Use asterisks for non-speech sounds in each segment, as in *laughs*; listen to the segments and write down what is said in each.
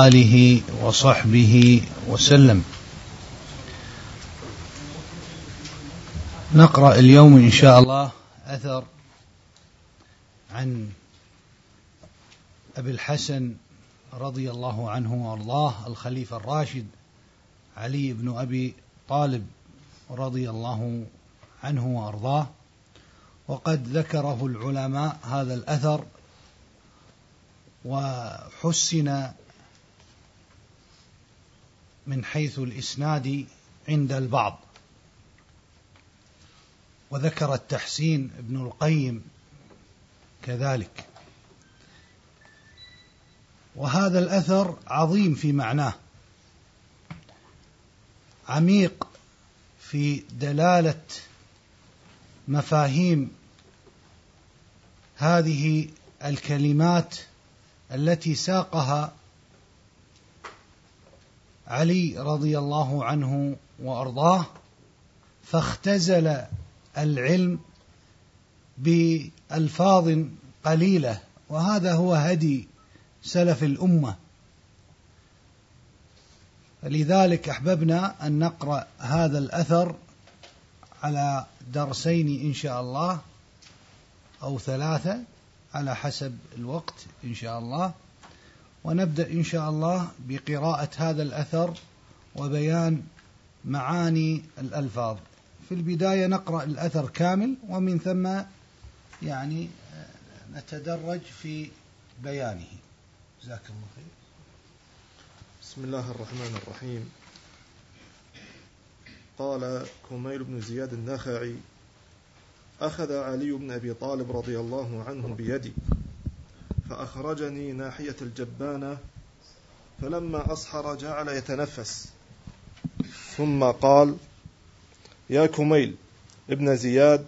آله وصحبه وسلم. نقرأ اليوم إن شاء الله أثر عن أبي الحسن رضي الله عنه وأرضاه الخليفة الراشد علي بن أبي طالب رضي الله عنه وأرضاه. وقد ذكره العلماء هذا الأثر وحسن من حيث الإسناد عند البعض. وذكر التحسين ابن القيم كذلك. وهذا الأثر عظيم في معناه. عميق في دلالة مفاهيم هذه الكلمات التي ساقها علي رضي الله عنه وأرضاه فاختزل العلم بألفاظ قليلة وهذا هو هدي سلف الأمة. فلذلك أحببنا أن نقرأ هذا الأثر على درسين إن شاء الله أو ثلاثة على حسب الوقت إن شاء الله. ونبدأ إن شاء الله بقراءة هذا الأثر وبيان معاني الألفاظ. في البداية نقرأ الأثر كامل ومن ثم يعني نتدرج في بيانه. جزاك الله خير. بسم الله الرحمن الرحيم. قال كميل بن زياد النخعي أخذ علي بن أبي طالب رضي الله عنه بيدي. فأخرجني ناحية الجبانة فلما أصحر جعل يتنفس. ثم قال يا كميل ابن زياد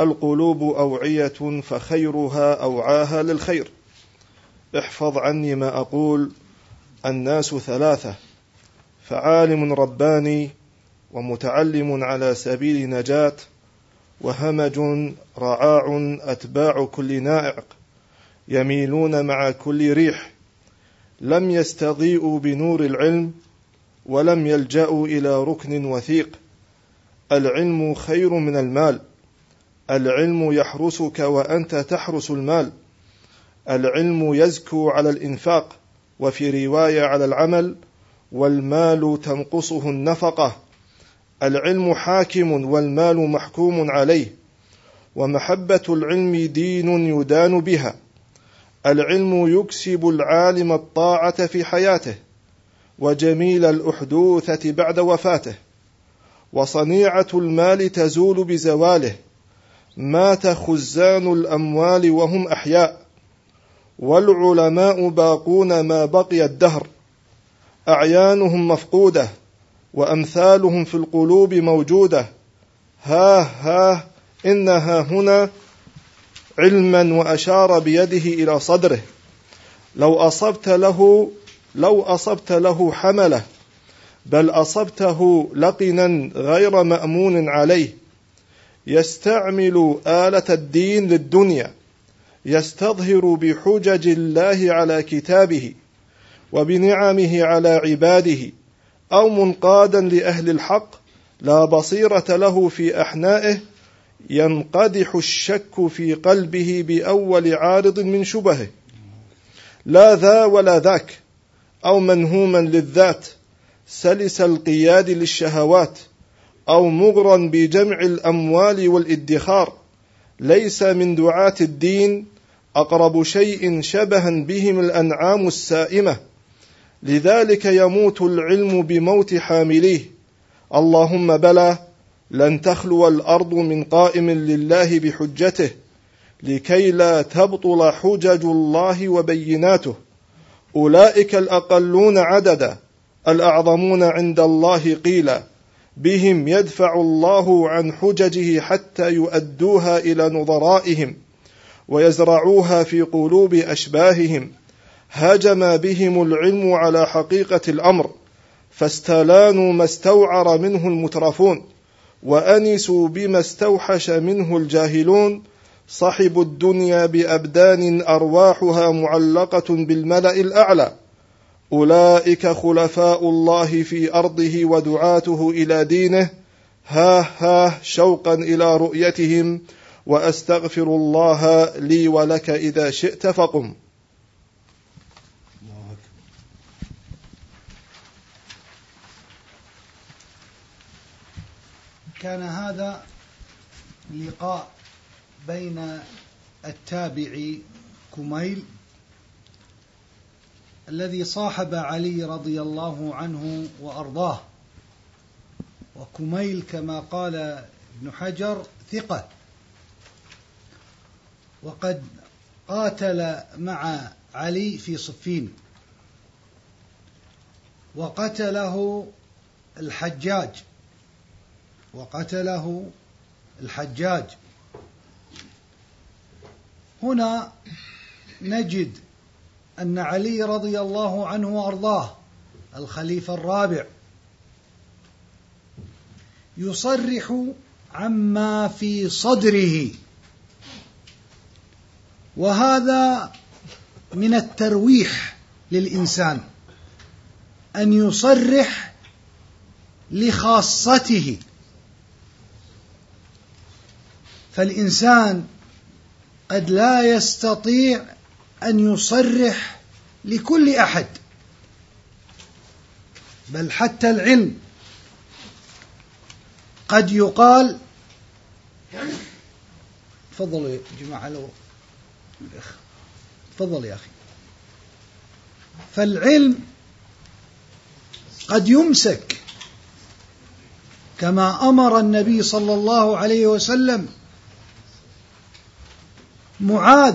القلوب أوعية فخيرها أوعاها للخير. احفظ عني ما أقول الناس ثلاثة فعالم رباني ومتعلم على سبيل نجاة وهمج رعاع أتباع كل نائق. يميلون مع كل ريح. لم يستضيئوا بنور العلم ولم يلجأوا إلى ركن وثيق. العلم خير من المال. العلم يحرسك وأنت تحرس المال. العلم يزكو على الإنفاق وفي رواية على العمل والمال تنقصه النفقة. العلم حاكم والمال محكوم عليه. ومحبة العلم دين يدان بها. العلم يكسب العالم الطاعة في حياته وجميل الأحدوثة بعد وفاته وصنيعة المال تزول بزواله مات خزان الأموال وهم أحياء والعلماء باقون ما بقي الدهر أعيانهم مفقودة وأمثالهم في القلوب موجودة ها ها إنها هنا علما وأشار بيده إلى صدره. لو أصبت له لو أصبت له حملة بل أصبته لقنا غير مأمون عليه. يستعمل آلة الدين للدنيا يستظهر بحجج الله على كتابه وبنعمه على عباده أو منقادا لأهل الحق لا بصيرة له في أحنائه ينقدح الشك في قلبه بأول عارض من شبهه. لا ذا ولا ذاك أو منهوما للذات سلس القياد للشهوات أو مغرا بجمع الأموال والإدخار. ليس من دعاة الدين أقرب شيء شبها بهم الأنعام السائمة. لذلك يموت العلم بموت حامليه. اللهم بلى لن تخلو الأرض من قائم لله بحجته لكي لا تبطل حجج الله وبيناته. أولئك الأقلون عددا الأعظمون عند الله قيلا. بهم يدفع الله عن حججه حتى يؤدوها إلى نظرائهم ويزرعوها في قلوب أشباههم. هاجم بهم العلم على حقيقة الأمر فاستلانوا ما استوعر منه المترفون. وأنسوا بما استوحش منه الجاهلون. صحبوا الدنيا بأبدان أرواحها معلقة بالملأ الأعلى. أولئك خلفاء الله في أرضه ودعاته إلى دينه. ها ها شوقا إلى رؤيتهم. وأستغفر الله لي ولك إذا شئت فقم. كان هذا لقاء بين التابعي كميل الذي صاحب علي رضي الله عنه وأرضاه وكميل كما قال ابن حجر ثقة وقد قاتل مع علي في صفين وقتله الحجاج. وقتله الحجاج. هنا نجد أن علي رضي الله عنه وأرضاه الخليفة الرابع يصرح عما في صدره. وهذا من الترويح للإنسان أن يصرح لخاصته. فالإنسان قد لا يستطيع أن يصرح لكل أحد بل حتى العلم. قد يقال تفضلوا يا جماعة لو تفضل يا أخي. فالعلم قد يمسك كما أمر النبي صلى الله عليه وسلم معاذ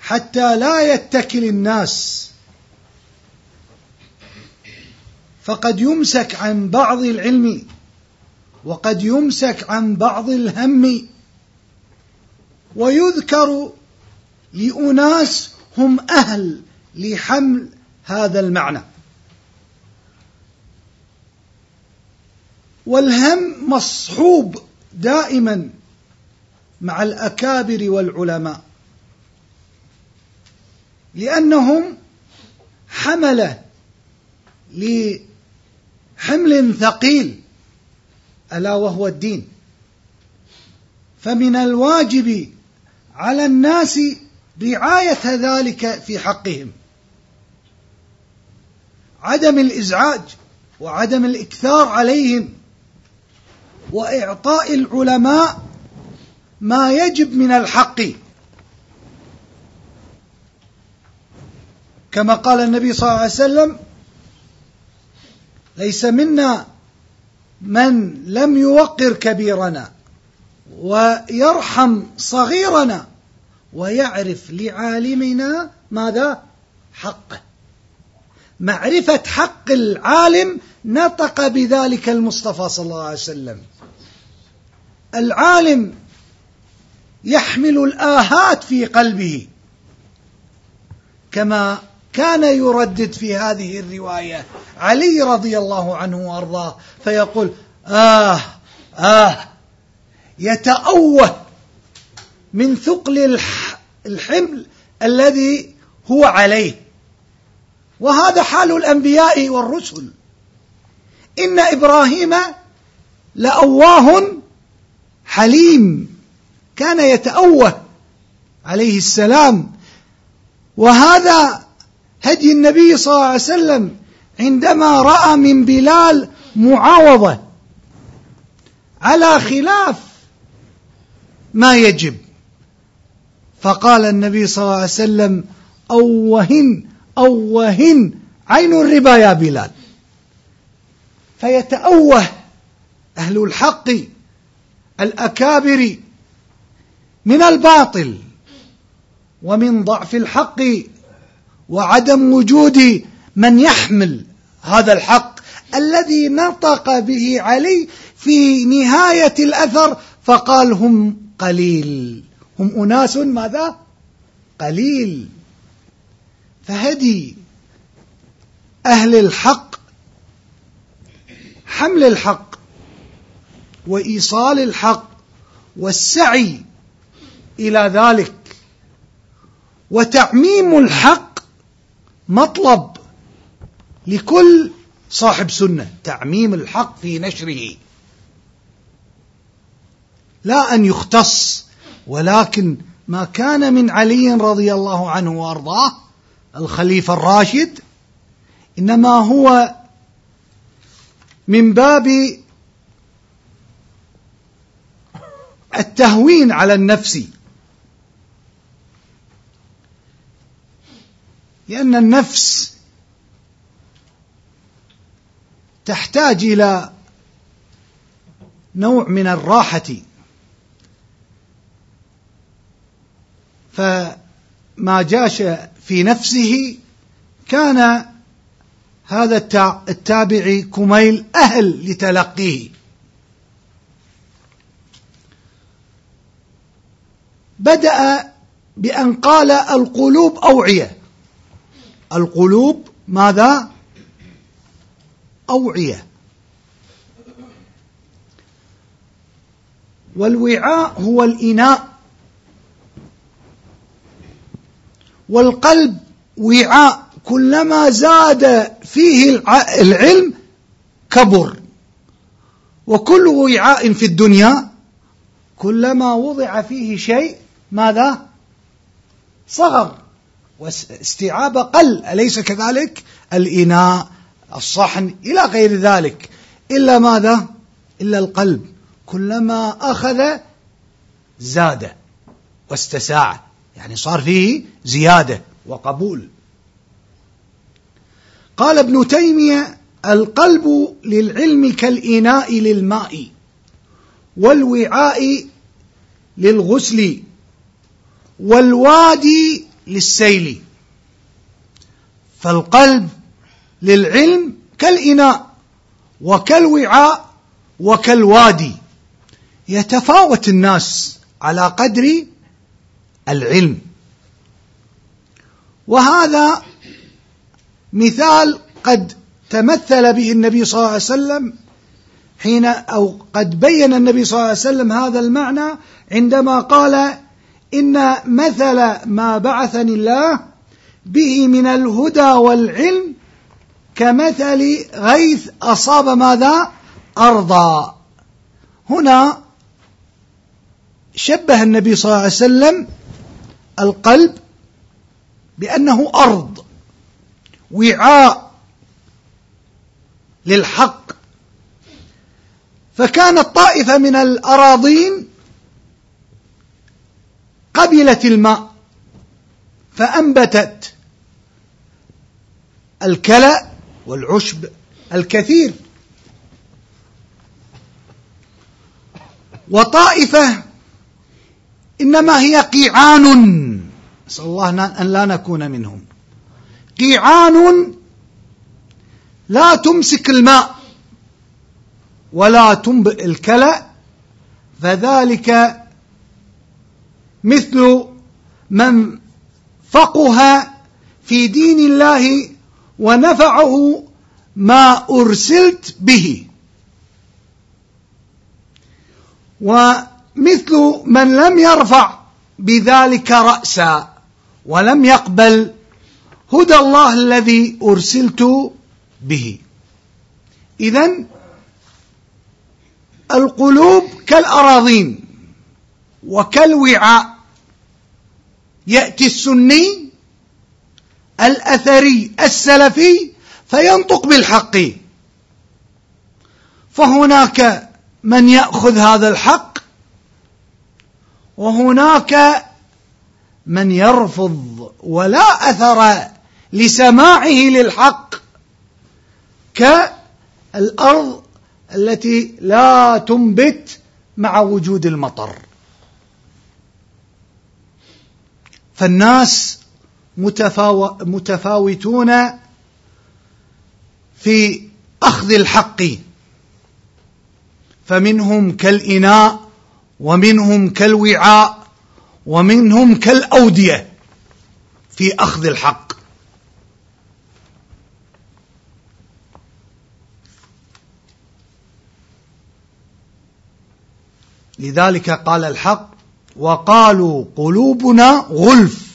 حتى لا يتكل الناس. فقد يمسك عن بعض العلم وقد يمسك عن بعض الهم ويذكر لأناس هم أهل لحمل هذا المعنى. والهم مصحوب دائما مع الأكابر والعلماء. لأنهم حملة لحمل ثقيل ألا وهو الدين. فمن الواجب على الناس رعاية ذلك في حقهم. عدم الإزعاج وعدم الإكثار عليهم وإعطاء العلماء ما يجب من الحق. كما قال النبي صلى الله عليه وسلم ليس منا من لم يوقر كبيرنا ويرحم صغيرنا ويعرف لعالمنا ماذا؟ حقه معرفة حق العالم نطق بذلك المصطفى صلى الله عليه وسلم. العالم يحمل الآهات في قلبه. كما كان يردد في هذه الرواية علي رضي الله عنه وأرضاه فيقول آه آه يتأوه من ثقل الحمل الذي هو عليه. وهذا حال الأنبياء والرسل. إن إبراهيم لأواه حليم. كان يتأوه عليه السلام. وهذا هدي النبي صلى الله عليه وسلم عندما رأى من بلال معاوضة على خلاف ما يجب. فقال النبي صلى الله عليه وسلم أوهن أوهن عين الربا يا بلال. فيتأوه أهل الحق الأكابر من الباطل ومن ضعف الحق وعدم وجود من يحمل هذا الحق الذي نطق به علي في نهاية الأثر فقال هم قليل هم أناس ماذا؟ قليل فهدي أهل الحق حمل الحق وإيصال الحق والسعي إلى ذلك. وتعميم الحق مطلب لكل صاحب سنة تعميم الحق في نشره. لا أن يختص ولكن ما كان من علي رضي الله عنه وأرضاه الخليفة الراشد إنما هو من باب التهوين على النفس. لأن النفس تحتاج إلى نوع من الراحة. فما جاش في نفسه كان هذا التابعي كميل أهل لتلقيه. بدأ بأن قال القلوب أوعية. القلوب ماذا؟ أوعية. والوعاء هو الإناء. والقلب وعاء. كلما زاد فيه العلم كبر. وكل وعاء في الدنيا كلما وضع فيه شيء ماذا؟ صغر. واستيعاب قل أليس كذلك؟ الإناء الصحن إلى غير ذلك. إلا ماذا؟ إلا القلب. كلما أخذ زاد واستساع يعني صار فيه زيادة وقبول. قال ابن تيمية القلب للعلم كالإناء للماء والوعاء للغسل والوادي للسيل. فالقلب للعلم كالإناء وكالوعاء وكالوادي. يتفاوت الناس على قدر العلم. وهذا مثال قد تمثل به النبي صلى الله عليه وسلم حين أو قد بين النبي صلى الله عليه وسلم هذا المعنى عندما قال إن مثل ما بعثني الله به من الهدى والعلم كمثل غيث أصاب ماذا؟ أرضا. هنا شبه النبي صلى الله عليه وسلم القلب بأنه أرض وعاء للحق. فكانت طائفة من الأراضين قبلت الماء فأنبتت الكلأ والعشب الكثير. وطائفة إنما هي قيعان نسأل الله أن لا نكون منهم. قيعان لا تمسك الماء ولا تنبئ الكلأ فذلك مثل من فقه في دين الله ونفعه ما أرسلت به. ومثل من لم يرفع بذلك رأسا ولم يقبل هدى الله الذي أرسلت به. إذا القلوب كالأراضين وكالوعاء. يأتي السني الأثري السلفي فينطق بالحق. فهناك من يأخذ هذا الحق وهناك من يرفض ولا أثر لسماعه للحق كالأرض التي لا تنبت مع وجود المطر. فالناس متفاو متفاوتون في أخذ الحق. فمنهم كالإناء ومنهم كالوعاء ومنهم كالأودية في أخذ الحق. لذلك قال الحق وقالوا قلوبنا غلف.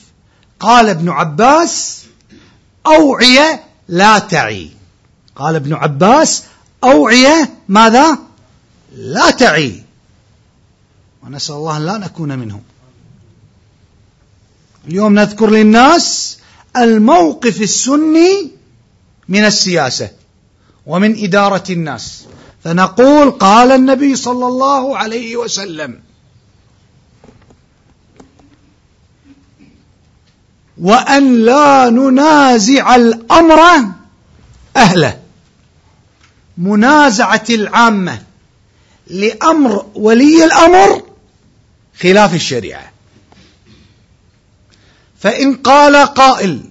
قال ابن عباس أوعية لا تعي. قال ابن عباس أوعية ماذا؟ لا تعي. ونسأل الله لا نكون منهم. اليوم نذكر للناس الموقف السني من السياسة ومن إدارة الناس. فنقول قال النبي صلى الله عليه وسلم وأن لا ننازع الأمر أهله. منازعة العامة لأمر ولي الأمر خلاف الشريعة. فإن قال قائل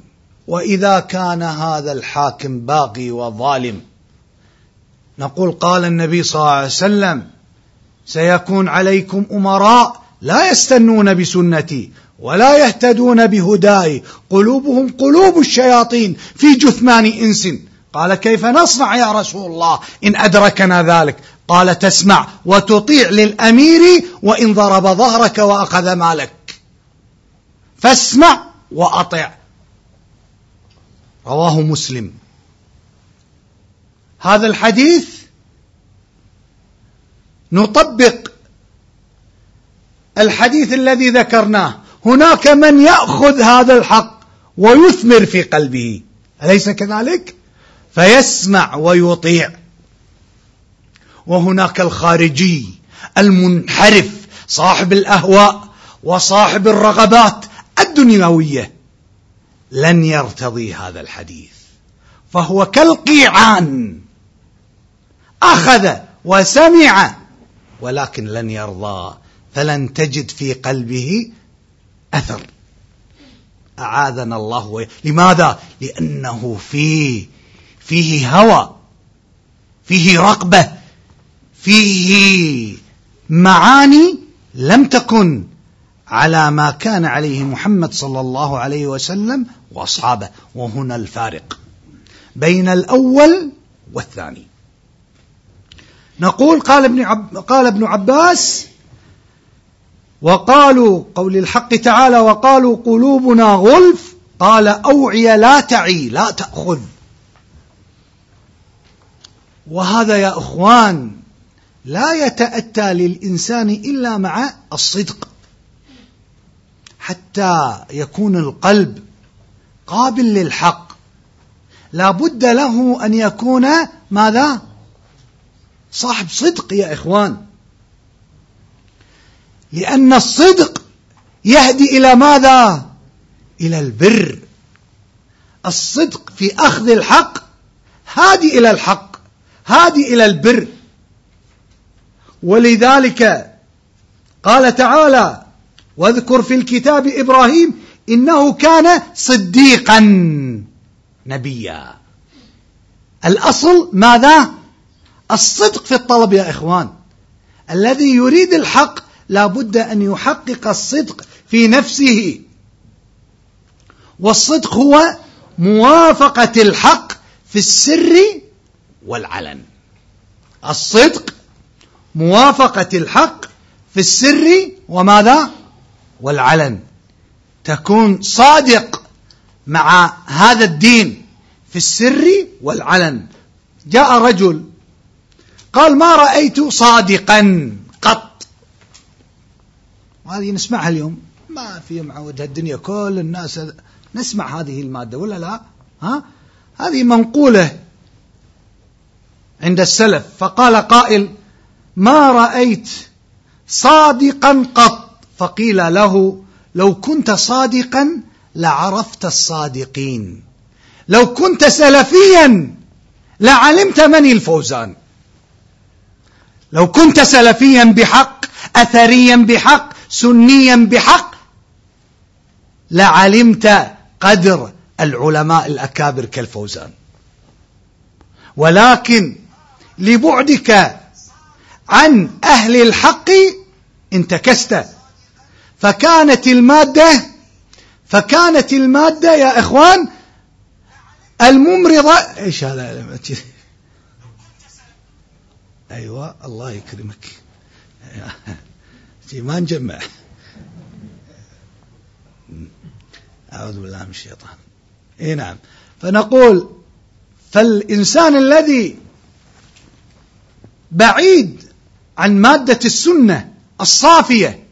وإذا كان هذا الحاكم باغي وظالم نقول قال النبي صلى الله عليه وسلم سيكون عليكم أمراء لا يستنون بسنتي ولا يهتدون بهداي. قلوبهم قلوب الشياطين في جثمان إنس. قال كيف نصنع يا رسول الله إن أدركنا ذلك؟ قال تسمع وتطيع للأمير وإن ضرب ظهرك وأخذ مالك. فاسمع وأطع. رواه مسلم. هذا الحديث نطبق الحديث الذي ذكرناه. هناك من يأخذ هذا الحق ويثمر في قلبه. أليس كذلك؟ فيسمع ويطيع. وهناك الخارجي المنحرف صاحب الأهواء وصاحب الرغبات الدنيوية. لن يرتضي هذا الحديث. فهو كالقيعان. أخذ وسمع ولكن لن يرضى. فلن تجد في قلبه أثر أعاذنا الله وي... لماذا؟ لأنه فيه فيه هوى فيه رقبة فيه معاني لم تكن على ما كان عليه محمد صلى الله عليه وسلم وأصحابه وهنا الفارق بين الأول والثاني نقول قال ابن عب قال ابن عباس وقالوا قول الحق تعالى وقالوا قلوبنا غلف. قال أوعي لا تعي لا تأخذ. وهذا يا إخوان لا يتأتى للإنسان إلا مع الصدق. حتى يكون القلب قابل للحق. لا بد له أن يكون ماذا؟ صاحب صدق يا إخوان. لأن الصدق يهدي إلى ماذا؟ إلى البر. الصدق في أخذ الحق هادي إلى الحق هادي إلى البر. ولذلك قال تعالى واذكر في الكتاب إبراهيم إنه كان صديقا نبيا. الأصل ماذا؟ الصدق في الطلب يا إخوان. الذي يريد الحق لا بد أن يحقق الصدق في نفسه. والصدق هو موافقة الحق في السر والعلن. الصدق موافقة الحق في السر وماذا؟ والعلن. تكون صادق مع هذا الدين في السر والعلن. جاء رجل قال ما رأيت صادقا؟ وهذه نسمعها اليوم. ما في معودها الدنيا كل الناس نسمع هذه المادة ولا لا؟ ها؟ هذه منقولة عند السلف. فقال قائل ما رأيت صادقا قط. فقيل له لو كنت صادقا لعرفت الصادقين. لو كنت سلفيا لعلمت من الفوزان. لو كنت سلفيا بحق اثريا بحق سنيا بحق. لعلمت قدر العلماء الأكابر كالفوزان. ولكن لبعدك عن أهل الحق انتكست. فكانت المادة فكانت المادة يا إخوان الممرضة. إيش هذا؟ أيوة الله يكرمك. ما نجمع أعوذ بالله من الشيطان. إيه نعم. فنقول فالإنسان الذي بعيد عن مادة السنة الصافية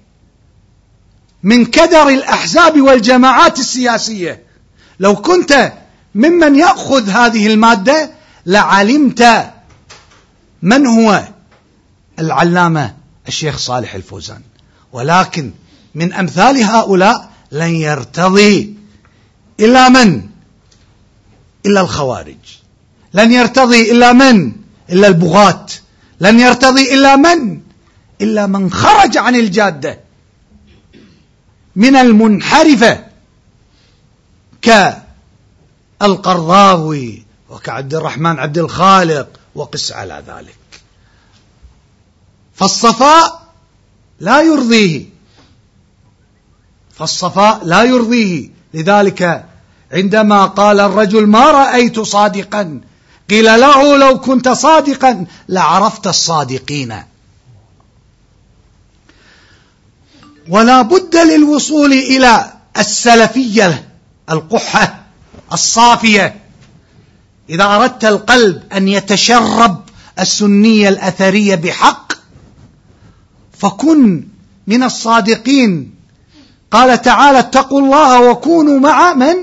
من كدر الأحزاب والجماعات السياسية لو كنت ممن يأخذ هذه المادة لعلمت من هو؟ العلامة الشيخ صالح الفوزان. ولكن من أمثال هؤلاء لن يرتضي إلا من؟ إلا الخوارج. لن يرتضي إلا من؟ إلا البغاة. لن يرتضي إلا من؟ إلا من خرج عن الجادة. من المنحرفة كالقرضاوي وكعبد الرحمن عبد الخالق وقس على ذلك. فالصفاء لا يرضيه. فالصفاء لا يرضيه. لذلك عندما قال الرجل ما رأيت صادقا؟ قيل له لو كنت صادقا لعرفت الصادقين. ولا بد للوصول إلى السلفية القحة الصافية. إذا أردت القلب أن يتشرب السنية الأثرية بحق فكن من الصادقين. قال تعالى اتقوا الله وكونوا مع من؟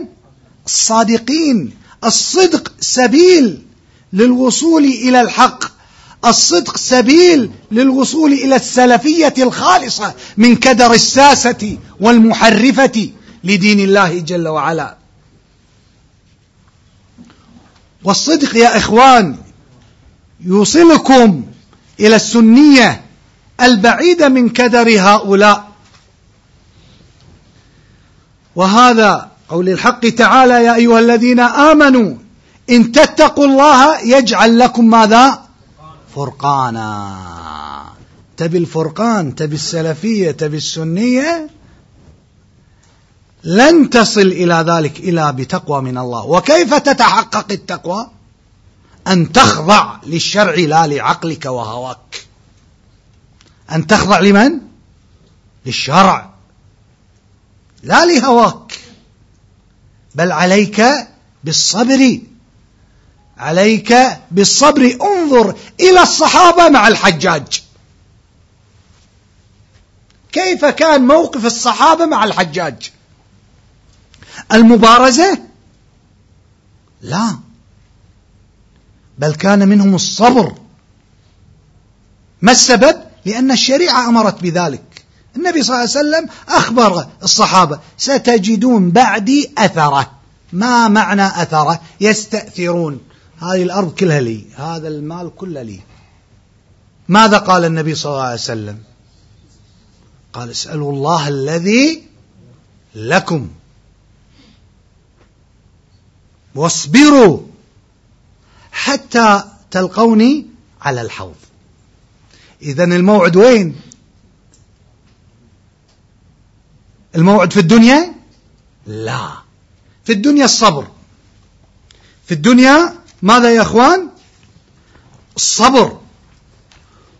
الصادقين. الصدق سبيل للوصول إلى الحق. الصدق سبيل للوصول إلى السلفية الخالصة من كدر الساسة والمحرفة لدين الله جل وعلا. والصدق يا إخوان يوصلكم إلى السنية البعيدة من كدر هؤلاء. وهذا قول الحق تعالى يا أيها الذين آمنوا إن تتقوا الله يجعل لكم ماذا؟ فرقانا. تبي الفرقان تبي السلفية تبي السنية؟ لن تصل إلى ذلك إلا بتقوى من الله. وكيف تتحقق التقوى؟ أن تخضع للشرع لا لعقلك وهواك. أن تخضع لمن؟ للشرع. لا لهواك. بل عليك بالصبر. عليك بالصبر. انظر إلى الصحابة مع الحجاج. كيف كان موقف الصحابة مع الحجاج؟ المبارزة؟ لا. بل كان منهم الصبر. ما السبب؟ لأن الشريعة أمرت بذلك. النبي صلى الله عليه وسلم أخبر الصحابة ستجدون بعدي أثرة. ما معنى أثرة؟ يستأثرون. هذه الأرض كلها لي هذا المال كله لي. ماذا قال النبي صلى الله عليه وسلم؟ قال اسألوا الله الذي لكم. واصبروا حتى تلقوني على الحوض. إذا الموعد وين؟ الموعد في الدنيا؟ لا. في الدنيا الصبر. في الدنيا ماذا يا إخوان؟ الصبر.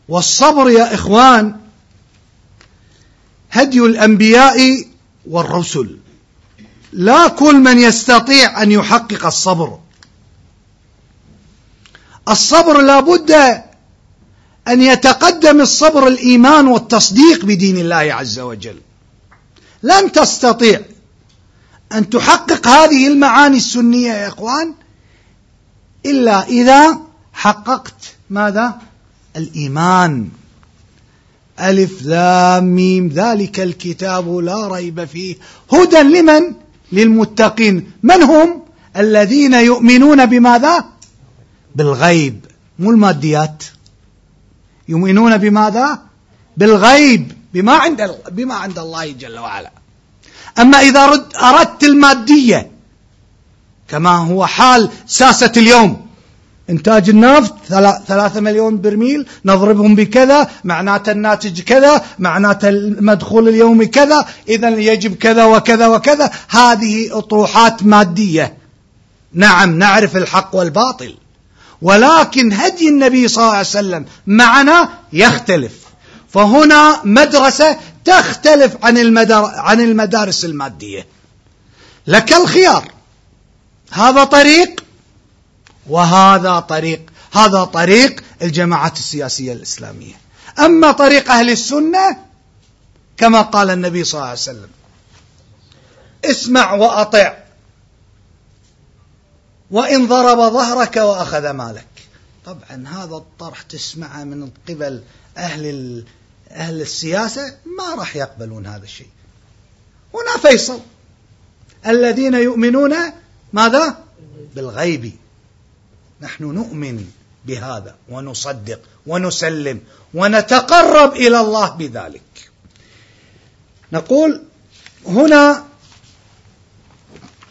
والصبر يا إخوان هدي الأنبياء والرسل. لا كل من يستطيع أن يحقق الصبر. الصبر لا أن يتقدم الصبر الإيمان والتصديق بدين الله عز وجل. لن تستطيع أن تحقق هذه المعاني السنية يا إخوان إلا إذا حققت ماذا؟ الإيمان. ألف لام ميم ذلك الكتاب لا ريب فيه. هدى لمن؟ للمتقين. من هم؟ الذين يؤمنون بماذا؟ بالغيب. مو الماديات. يؤمنون بماذا؟ بالغيب بما عند بما عند الله جل وعلا. أما إذا أردت المادية كما هو حال ساسة اليوم. إنتاج النفط ثلاثة مليون برميل نضربهم بكذا معناته الناتج كذا معناته المدخول اليومي كذا إذا يجب كذا وكذا وكذا. هذه أطروحات مادية. نعم نعرف الحق والباطل. ولكن هدي النبي صلى الله عليه وسلم معنا يختلف. فهنا مدرسة تختلف عن عن المدارس المادية. لك الخيار. هذا طريق وهذا طريق. هذا طريق الجماعات السياسية الإسلامية. أما طريق أهل السنة كما قال النبي صلى الله عليه وسلم اسمع وأطع. وإن ضرب ظهرك وأخذ مالك. طبعا هذا الطرح تسمعه من قبل أهل أهل السياسة ما راح يقبلون هذا الشيء. هنا فيصل. الذين يؤمنون ماذا؟ بالغيب. نحن نؤمن بهذا ونصدق ونسلم ونتقرب إلى الله بذلك. نقول هنا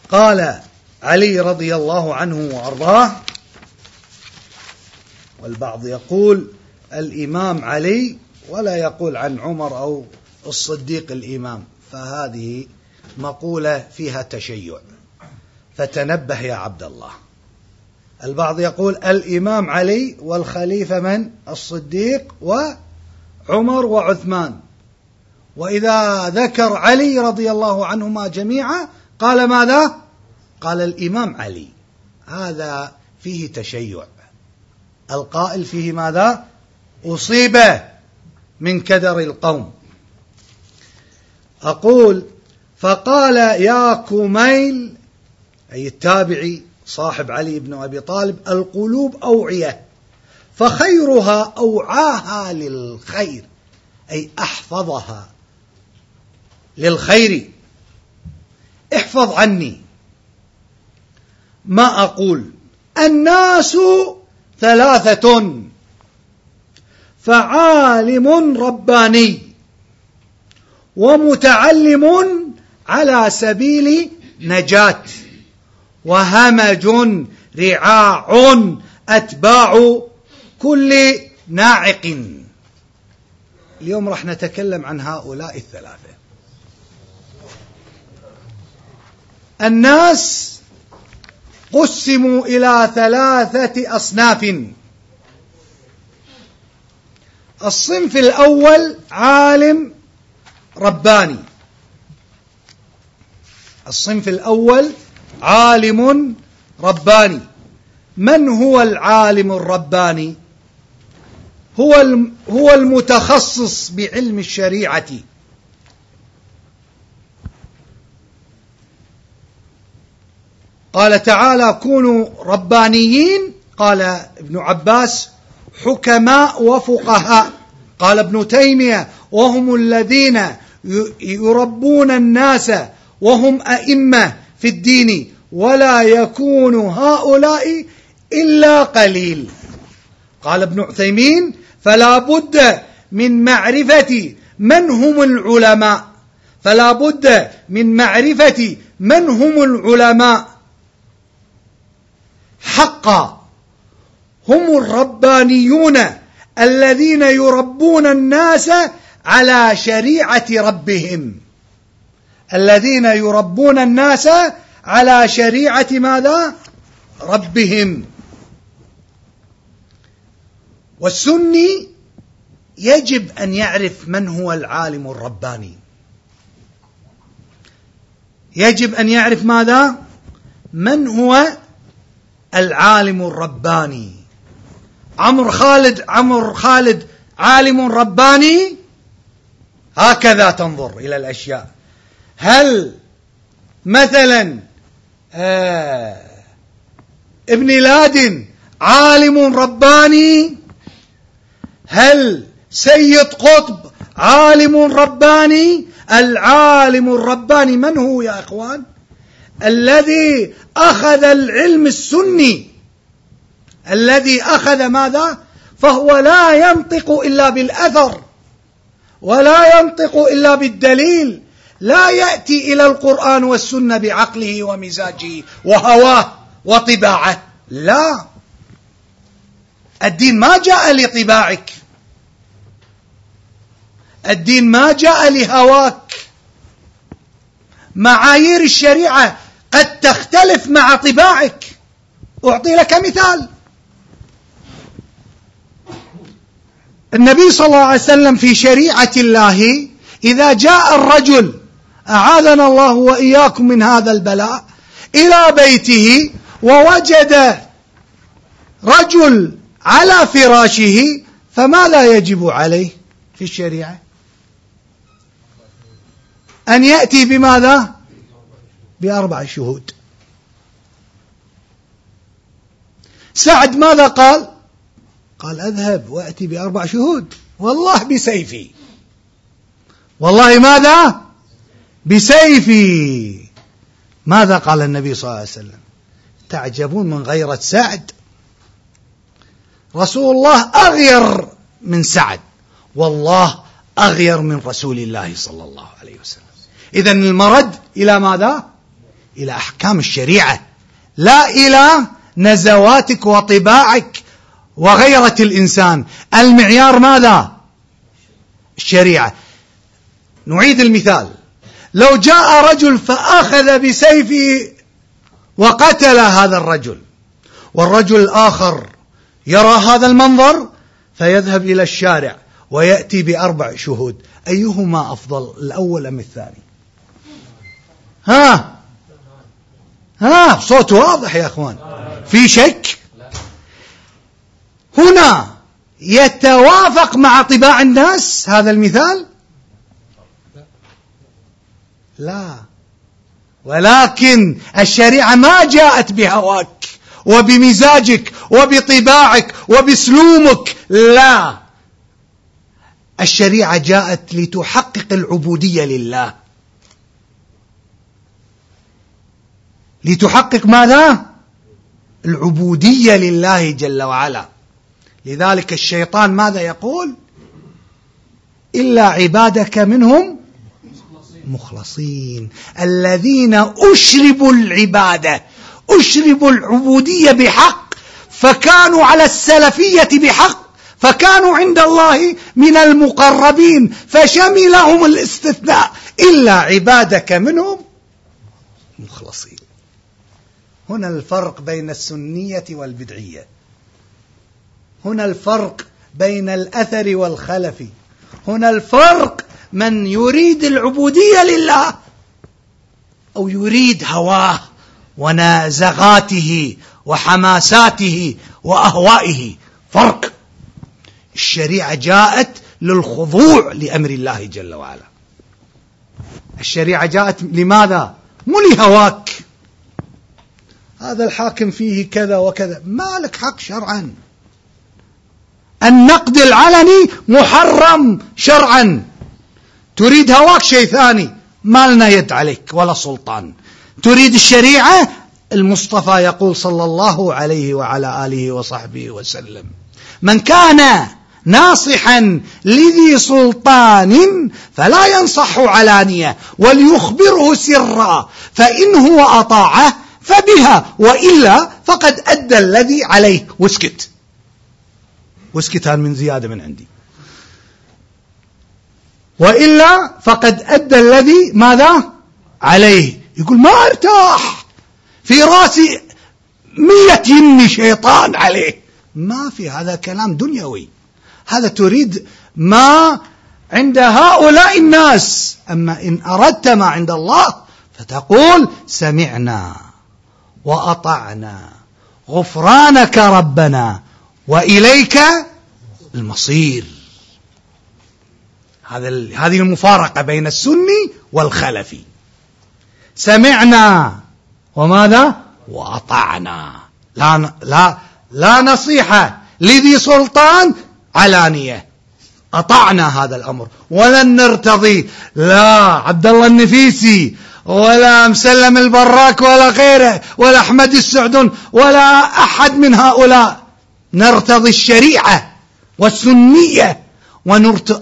قال علي رضي الله عنه وأرضاه والبعض يقول الإمام علي ولا يقول عن عمر أو الصديق الإمام فهذه مقولة فيها تشيع. فتنبه يا عبد الله. البعض يقول الإمام علي والخليفة من؟ الصديق وعمر وعثمان. وإذا ذكر علي رضي الله عنهما جميعا قال ماذا؟ قال الإمام علي هذا فيه تشيع. القائل فيه ماذا؟ اصيب من كدر القوم. أقول فقال يا كميل أي التابعي صاحب علي بن أبي طالب القلوب أوعية فخيرها أوعاها للخير أي أحفظها للخير. احفظ عني. ما أقول. الناس ثلاثة. فعالم رباني ومتعلم على سبيل نجاة. وهمج رعاع أتباع كل ناعق. اليوم راح نتكلم عن هؤلاء الثلاثة. الناس قسموا إلى ثلاثة أصناف. الصنف الأول عالم رباني. الصنف الأول عالم رباني. من هو العالم الرباني؟ هو هو المتخصص بعلم الشريعة. قال تعالى كونوا ربانيين. قال ابن عباس حكماء وفقهاء. قال ابن تيمية وهم الذين يربون الناس وهم أئمة في الدين ولا يكون هؤلاء إلا قليل. قال ابن عثيمين فلا بد من معرفة من هم العلماء. فلا بد من معرفة من هم العلماء. حقا. هم الربانيون الذين يربون الناس على شريعة ربهم. الذين يربون الناس على شريعة ماذا؟ ربهم. والسني يجب أن يعرف من هو العالم الرباني. يجب أن يعرف ماذا؟ من هو العالم الرباني. عمر خالد عمر خالد عالم رباني؟ هكذا تنظر إلى الأشياء. هل مثلا آه ابن لادن عالم رباني؟ هل سيد قطب عالم رباني؟ العالم الرباني من هو يا إخوان؟ الذي أخذ العلم السني. الذي أخذ ماذا؟ فهو لا ينطق إلا بالأثر ولا ينطق إلا بالدليل. لا يأتي إلى القرآن والسنة بعقله ومزاجه وهواه وطباعه. لا. الدين ما جاء لطباعك. الدين ما جاء لهواك. معايير الشريعة قد تختلف مع طباعك. أعطي لك مثال. النبي صلى الله عليه وسلم في شريعة الله إذا جاء الرجل أعاذنا الله وإياكم من هذا البلاء إلى بيته ووجد رجل على فراشه فماذا يجب عليه في الشريعة؟ أن يأتي بماذا؟ بأربع شهود. سعد ماذا قال؟ قال أذهب وأتي بأربع شهود. والله بسيفي. والله ماذا؟ بسيفي. ماذا قال النبي صلى الله عليه وسلم؟ تعجبون من غيرة سعد؟ رسول الله أغير من سعد. والله أغير من رسول الله صلى الله عليه وسلم. إذا المرد إلى ماذا؟ إلى أحكام الشريعة لا إلى نزواتك وطباعك وغيرة الإنسان. المعيار ماذا؟ الشريعة. نعيد المثال. لو جاء رجل فأخذ بسيفه وقتل هذا الرجل والرجل الآخر يرى هذا المنظر فيذهب إلى الشارع ويأتي بأربع شهود. أيهما أفضل الأول أم الثاني؟ ها؟ ها صوت واضح يا أخوان. في شك؟ هنا يتوافق مع طباع الناس هذا المثال؟ لا. ولكن الشريعة ما جاءت بهواك وبمزاجك وبطباعك وبسلومك لا. الشريعة جاءت لتحقق العبودية لله. لتحقق ماذا؟ العبودية لله جل وعلا. لذلك الشيطان ماذا يقول؟ إلا عبادك منهم مخلصين. الذين أشربوا العبادة أشربوا العبودية بحق فكانوا على السلفية بحق فكانوا عند الله من المقربين فشملهم الاستثناء. إلا عبادك منهم مخلصين. هنا الفرق بين السنية والبدعية. هنا الفرق بين الأثر والخلف. هنا الفرق من يريد العبودية لله أو يريد هواه ونازغاته وحماساته وأهوائه. فرق. الشريعة جاءت للخضوع لأمر الله جل وعلا. الشريعة جاءت لماذا؟ مو لهواك. هذا الحاكم فيه كذا وكذا. ما لك حق شرعا. النقد العلني محرم شرعا. تريد هواك شيء ثاني ما لنا يد عليك ولا سلطان. تريد الشريعة؟ المصطفى يقول صلى الله عليه وعلى آله وصحبه وسلم. من كان ناصحا لذي سلطان فلا ينصح علانية وليخبره سرا فإن هو أطاعه فبها وإلا فقد أدى الذي عليه. واسكت. واسكت هذا من زيادة من عندي. وإلا فقد أدى الذي ماذا؟ عليه. يقول ما أرتاح. في راسي مية جن شيطان عليه. ما في هذا كلام دنيوي. هذا تريد ما عند هؤلاء الناس. أما إن أردت ما عند الله فتقول سمعنا. وأطعنا. غفرانك ربنا وإليك المصير. هذا هذه المفارقة بين السني والخلفي. سمعنا وماذا؟ وأطعنا. لا لا لا نصيحة لذي سلطان علانية. أطعنا هذا الأمر. ولن نرتضي. لا عبد الله النفيسي. ولا مسلم البراك ولا غيره ولا أحمد السعدون ولا أحد من هؤلاء. نرتضي الشريعة والسنية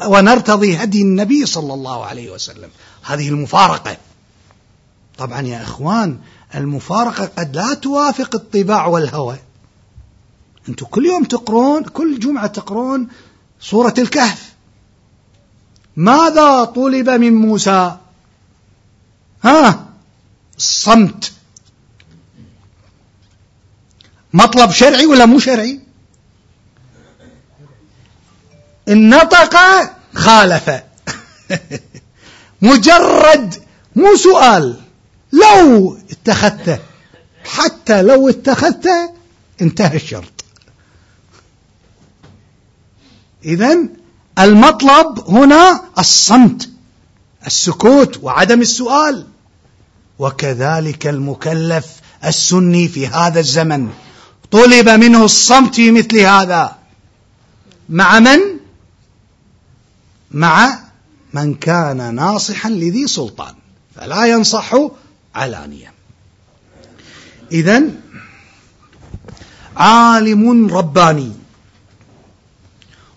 ونرتضي هدي النبي صلى الله عليه وسلم. هذه المفارقة. طبعا يا إخوان المفارقة قد لا توافق الطباع والهوى. أنتم كل يوم تقرون كل جمعة تقرون سورة الكهف. ماذا طلب من موسى؟ ها؟ الصمت مطلب شرعي ولا مو شرعي؟ إن نطق خالف. *laughs* مجرد مو سؤال. لو اتخذته حتى لو اتخذته انتهى الشرط. إذا المطلب هنا الصمت. السكوت وعدم السؤال. وكذلك المكلف السني في هذا الزمن. طلب منه الصمت في مثل هذا. مع من؟ مع من كان ناصحا لذي سلطان. فلا ينصح علانيا اذا عالم رباني.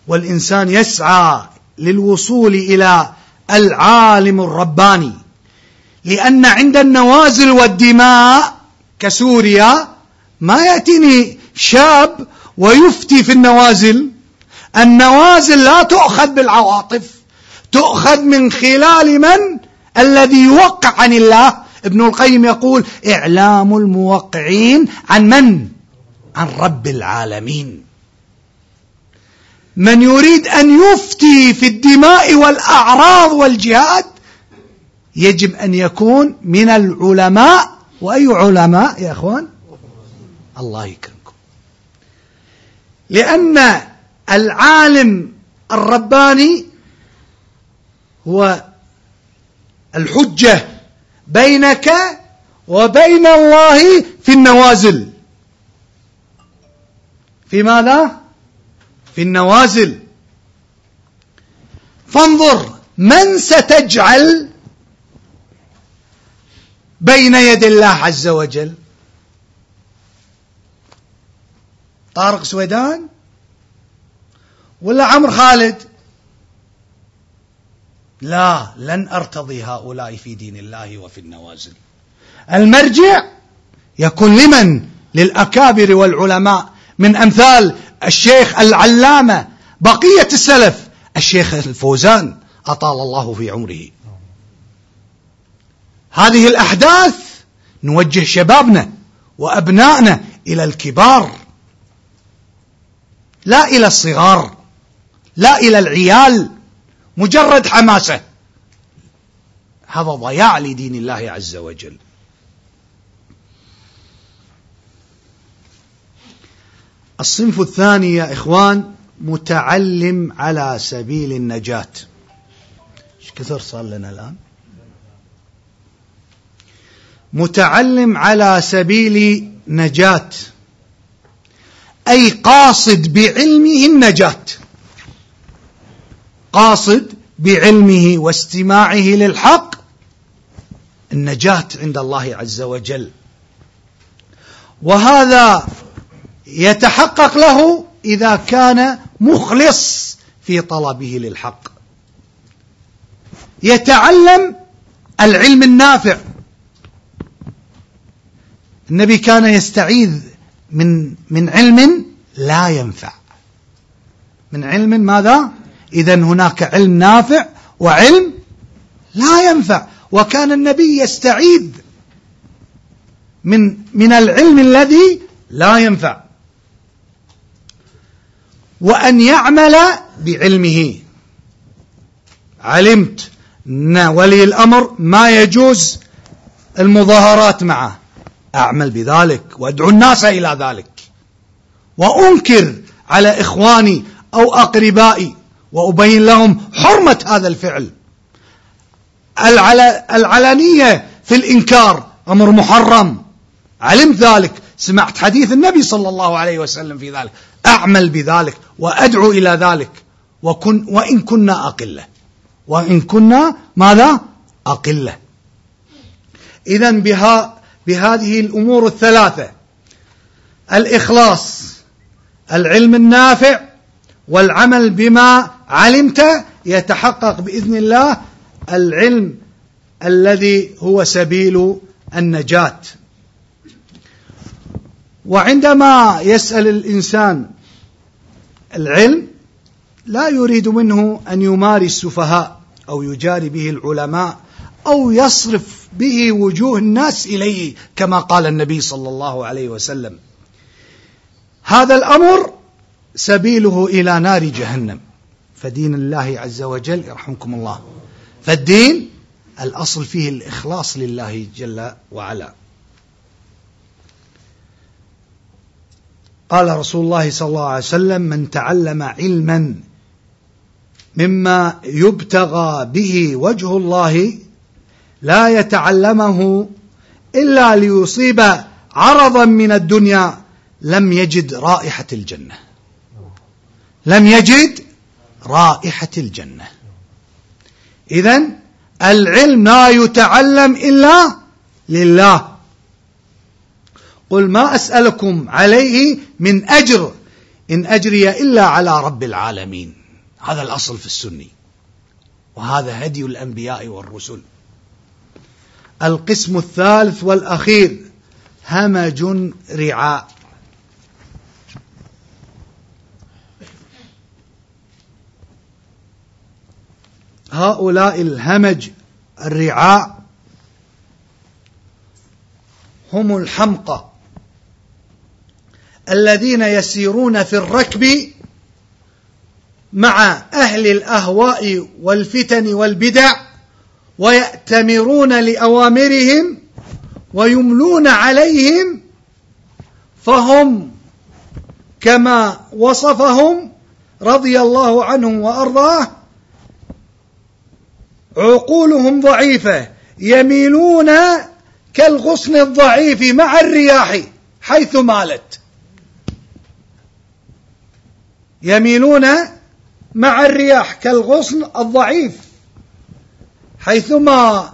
والإنسان يسعى للوصول إلى العالم الرباني. لأن عند النوازل والدماء كسوريا ما يأتيني شاب ويفتي في النوازل. النوازل لا تؤخذ بالعواطف تؤخذ من خلال من؟ الذي يوقع عن الله. ابن القيم يقول إعلام الموقعين عن من؟ عن رب العالمين. من يريد أن يفتي في الدماء والأعراض والجهاد يجب أن يكون من العلماء. وأي علماء يا إخوان؟ الله يكرمكم. لأن العالم الرباني هو الحجة بينك وبين الله في النوازل. في ماذا؟ في النوازل. فانظر من ستجعل بين يدي الله عز وجل. طارق سويدان ولا عمرو خالد؟ لا لن أرتضي هؤلاء في دين الله وفي النوازل. المرجع يكون لمن؟ للأكابر والعلماء. من أمثال الشيخ العلامة بقية السلف. الشيخ الفوزان أطال الله في عمره. هذه الأحداث نوجه شبابنا وأبنائنا إلى الكبار لا إلى الصغار لا إلى العيال مجرد حماسة. هذا ضياع لدين الله عز وجل. الصنف الثاني يا إخوان متعلم على سبيل النجاة. إيش كثر صار لنا الآن؟ متعلم على سبيل نجاة. أي قاصد بعلمه النجاة. قاصد بعلمه واستماعه للحق. النجاة عند الله عز وجل. وهذا يتحقق له إذا كان مخلص في طلبه للحق. يتعلم العلم النافع. النبي كان يستعيذ من من علم لا ينفع. من علم ماذا؟ إذا هناك علم نافع وعلم لا ينفع. وكان النبي يستعيذ من من العلم الذي لا ينفع. وأن يعمل بعلمه. علمت أن ولي الأمر ما يجوز المظاهرات معه. أعمل بذلك وأدعو الناس إلى ذلك. وأنكر على إخواني أو أقربائي وأبين لهم حرمة هذا الفعل. العلنية في الإنكار أمر محرم. علمت ذلك. سمعت حديث النبي صلى الله عليه وسلم في ذلك. أعمل بذلك وأدعو إلى ذلك. وكن وإن كنا أقلة. وإن كنا ماذا؟ أقلة. إذا بها بهذه الأمور الثلاثة. الإخلاص العلم النافع والعمل بما علمت يتحقق بإذن الله. العلم الذي هو سبيل النجاة. وعندما يسأل الإنسان العلم لا يريد منه أن يماري السفهاء أو يجاري به العلماء أو يصرف به وجوه الناس إليه كما قال النبي صلى الله عليه وسلم. هذا الأمر سبيله إلى نار جهنم. فدين الله عز وجل يرحمكم الله. فالدين الأصل فيه الإخلاص لله جل وعلا. قال رسول الله صلى الله عليه وسلم من تعلم علما مما يبتغى به وجه الله لا يتعلمه إلا ليصيب عرضا من الدنيا لم يجد رائحة الجنة. لم يجد رائحة الجنة. اذا العلم لا يتعلم إلا لله. قل ما أسألكم عليه من أجر إن أجري إلا على رب العالمين. هذا الأصل في السني. وهذا هدي الأنبياء والرسل. القسم الثالث والأخير همج رعاء. هؤلاء الهمج الرعاء هم الحمقى. الذين يسيرون في الركب مع أهل الأهواء والفتن والبدع ويأتمرون لأوامرهم ويملون عليهم فهم كما وصفهم رضي الله عنهم وأرضاه عقولهم ضعيفة يميلون كالغصن الضعيف مع الرياح حيث مالت. يميلون مع الرياح كالغصن الضعيف. حيثما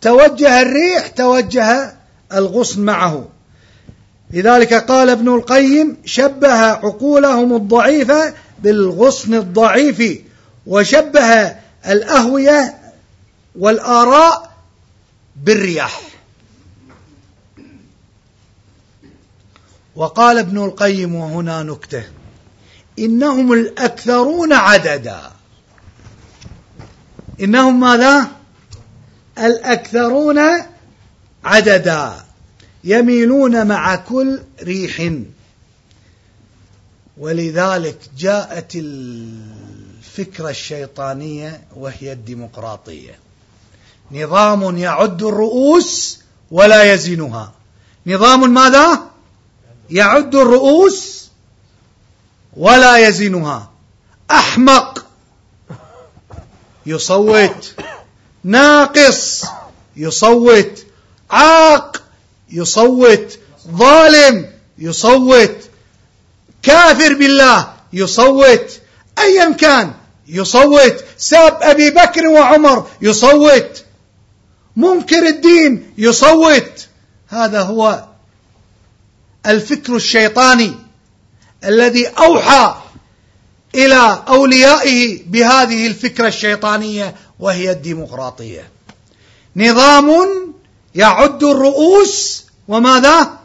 توجه الريح توجه الغصن معه. لذلك قال ابن القيم شبه عقولهم الضعيفة بالغصن الضعيف وشبه الأهوية والآراء بالرياح. وقال ابن القيم وهنا نكته. إنهم الأكثرون عددا. إنهم ماذا؟ الأكثرون عددا. يميلون مع كل ريح. ولذلك جاءت الفكرة الشيطانية وهي الديمقراطية. نظام يعد الرؤوس ولا يزنها. نظام ماذا؟ يعد الرؤوس ولا يزنها. أحمق. يصوت. ناقص. يصوت. عاق. يصوت. ظالم. يصوت. كافر بالله. يصوت. أيا كان. يصوت. ساب أبي بكر وعمر. يصوت. منكر الدين. يصوت. هذا هو الفكر الشيطاني. الذي أوحى إلى أوليائه بهذه الفكرة الشيطانية وهي الديمقراطية. نظام يعد الرؤوس وماذا؟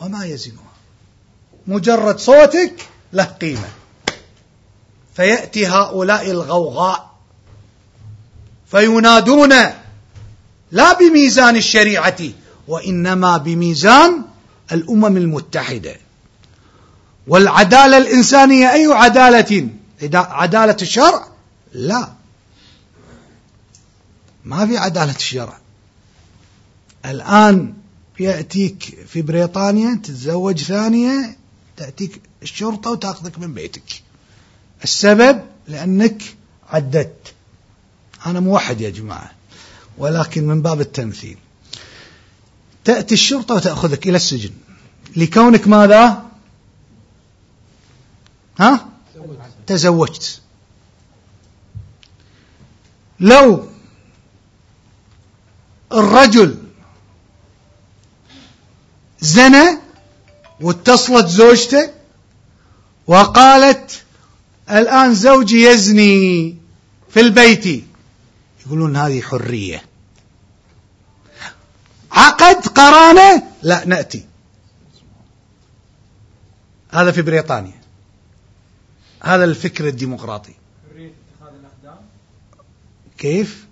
وما يزنها مجرد صوتك له قيمة. فيأتي هؤلاء الغوغاء فينادون لا بميزان الشريعة وإنما بميزان الأمم المتحدة. والعدالة الإنسانية أي عدالة؟ عدالة الشرع؟ لا. ما في عدالة الشرع. الآن يأتيك في بريطانيا تتزوج ثانية تأتيك الشرطة وتأخذك من بيتك. السبب؟ لأنك عددت. أنا موحد يا جماعة ولكن من باب التمثيل. تأتي الشرطة وتأخذك إلى السجن. لكونك ماذا؟ ها؟ تزوجت. لو الرجل زنى واتصلت زوجته وقالت الآن زوجي يزني في البيت يقولون هذه حرية. عقد قرانة؟ لا نأتي. هذا في بريطانيا. هذا الفكر الديمقراطي. كيف؟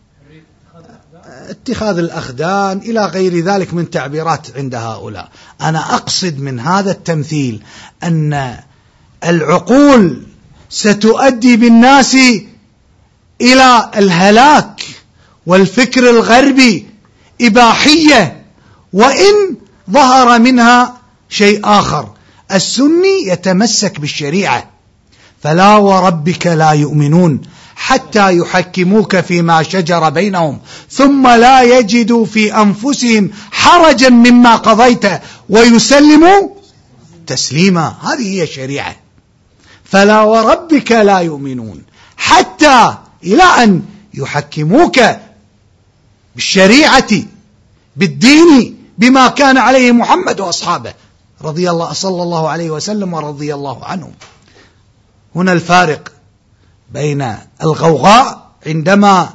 اتخاذ الأخدان إلى غير ذلك من تعبيرات عند هؤلاء. أنا أقصد من هذا التمثيل أن العقول ستؤدي بالناس إلى الهلاك والفكر الغربي إباحية وإن ظهر منها شيء آخر. السني يتمسك بالشريعة. فلا وربك لا يؤمنون حتى يحكموك فيما شجر بينهم ثم لا يجدوا في أنفسهم حرجا مما قضيت ويسلموا تسليما. هذه هي الشريعة. فلا وربك لا يؤمنون حتى إلى أن يحكموك بالشريعة بالدين بما كان عليه محمد وأصحابه رضي الله صلى الله عليه وسلم ورضي الله عنهم. هنا الفارق بين الغوغاء عندما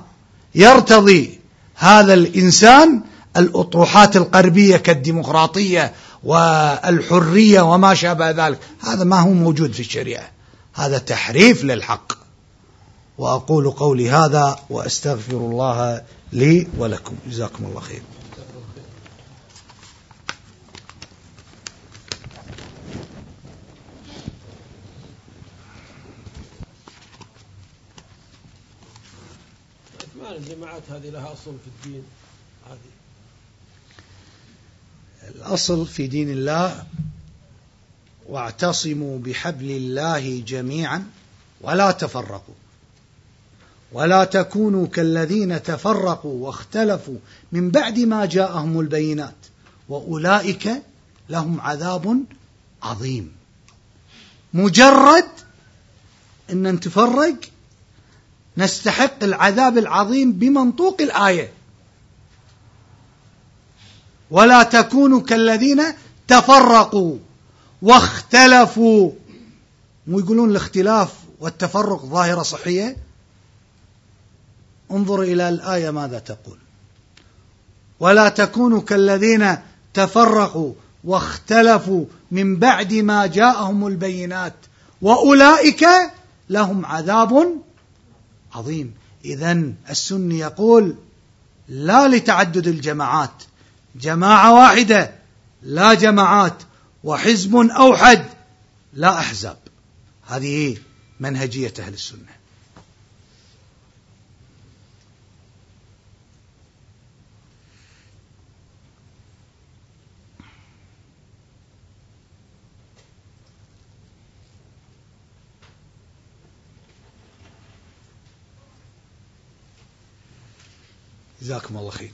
يرتضي هذا الإنسان الأطروحات القربية كالديمقراطية والحرية وما شابه ذلك. هذا ما هو موجود في الشريعة. هذا تحريف للحق. وأقول قولي هذا وأستغفر الله لي ولكم. جزاكم الله خير. الجماعات هذه لها أصل في الدين هذه. الأصل في دين الله واعتصموا بحبل الله جميعا ولا تفرقوا. ولا تكونوا كالذين تفرقوا واختلفوا من بعد ما جاءهم البينات وأولئك لهم عذاب عظيم. مجرد إن نتفرق نستحق العذاب العظيم بمنطوق الآية. ولا تكونوا كالذين تفرقوا واختلفوا. مو يقولون الاختلاف والتفرق ظاهرة صحية؟ انظر إلى الآية ماذا تقول. ولا تكونوا كالذين تفرقوا واختلفوا من بعد ما جاءهم البينات وأولئك لهم عذاب عظيم. إذا السني يقول لا لتعدد الجماعات. جماعة واحدة لا جماعات. وحزب أوحد لا أحزاب. هذه منهجية أهل السنة. جزاكم الله خير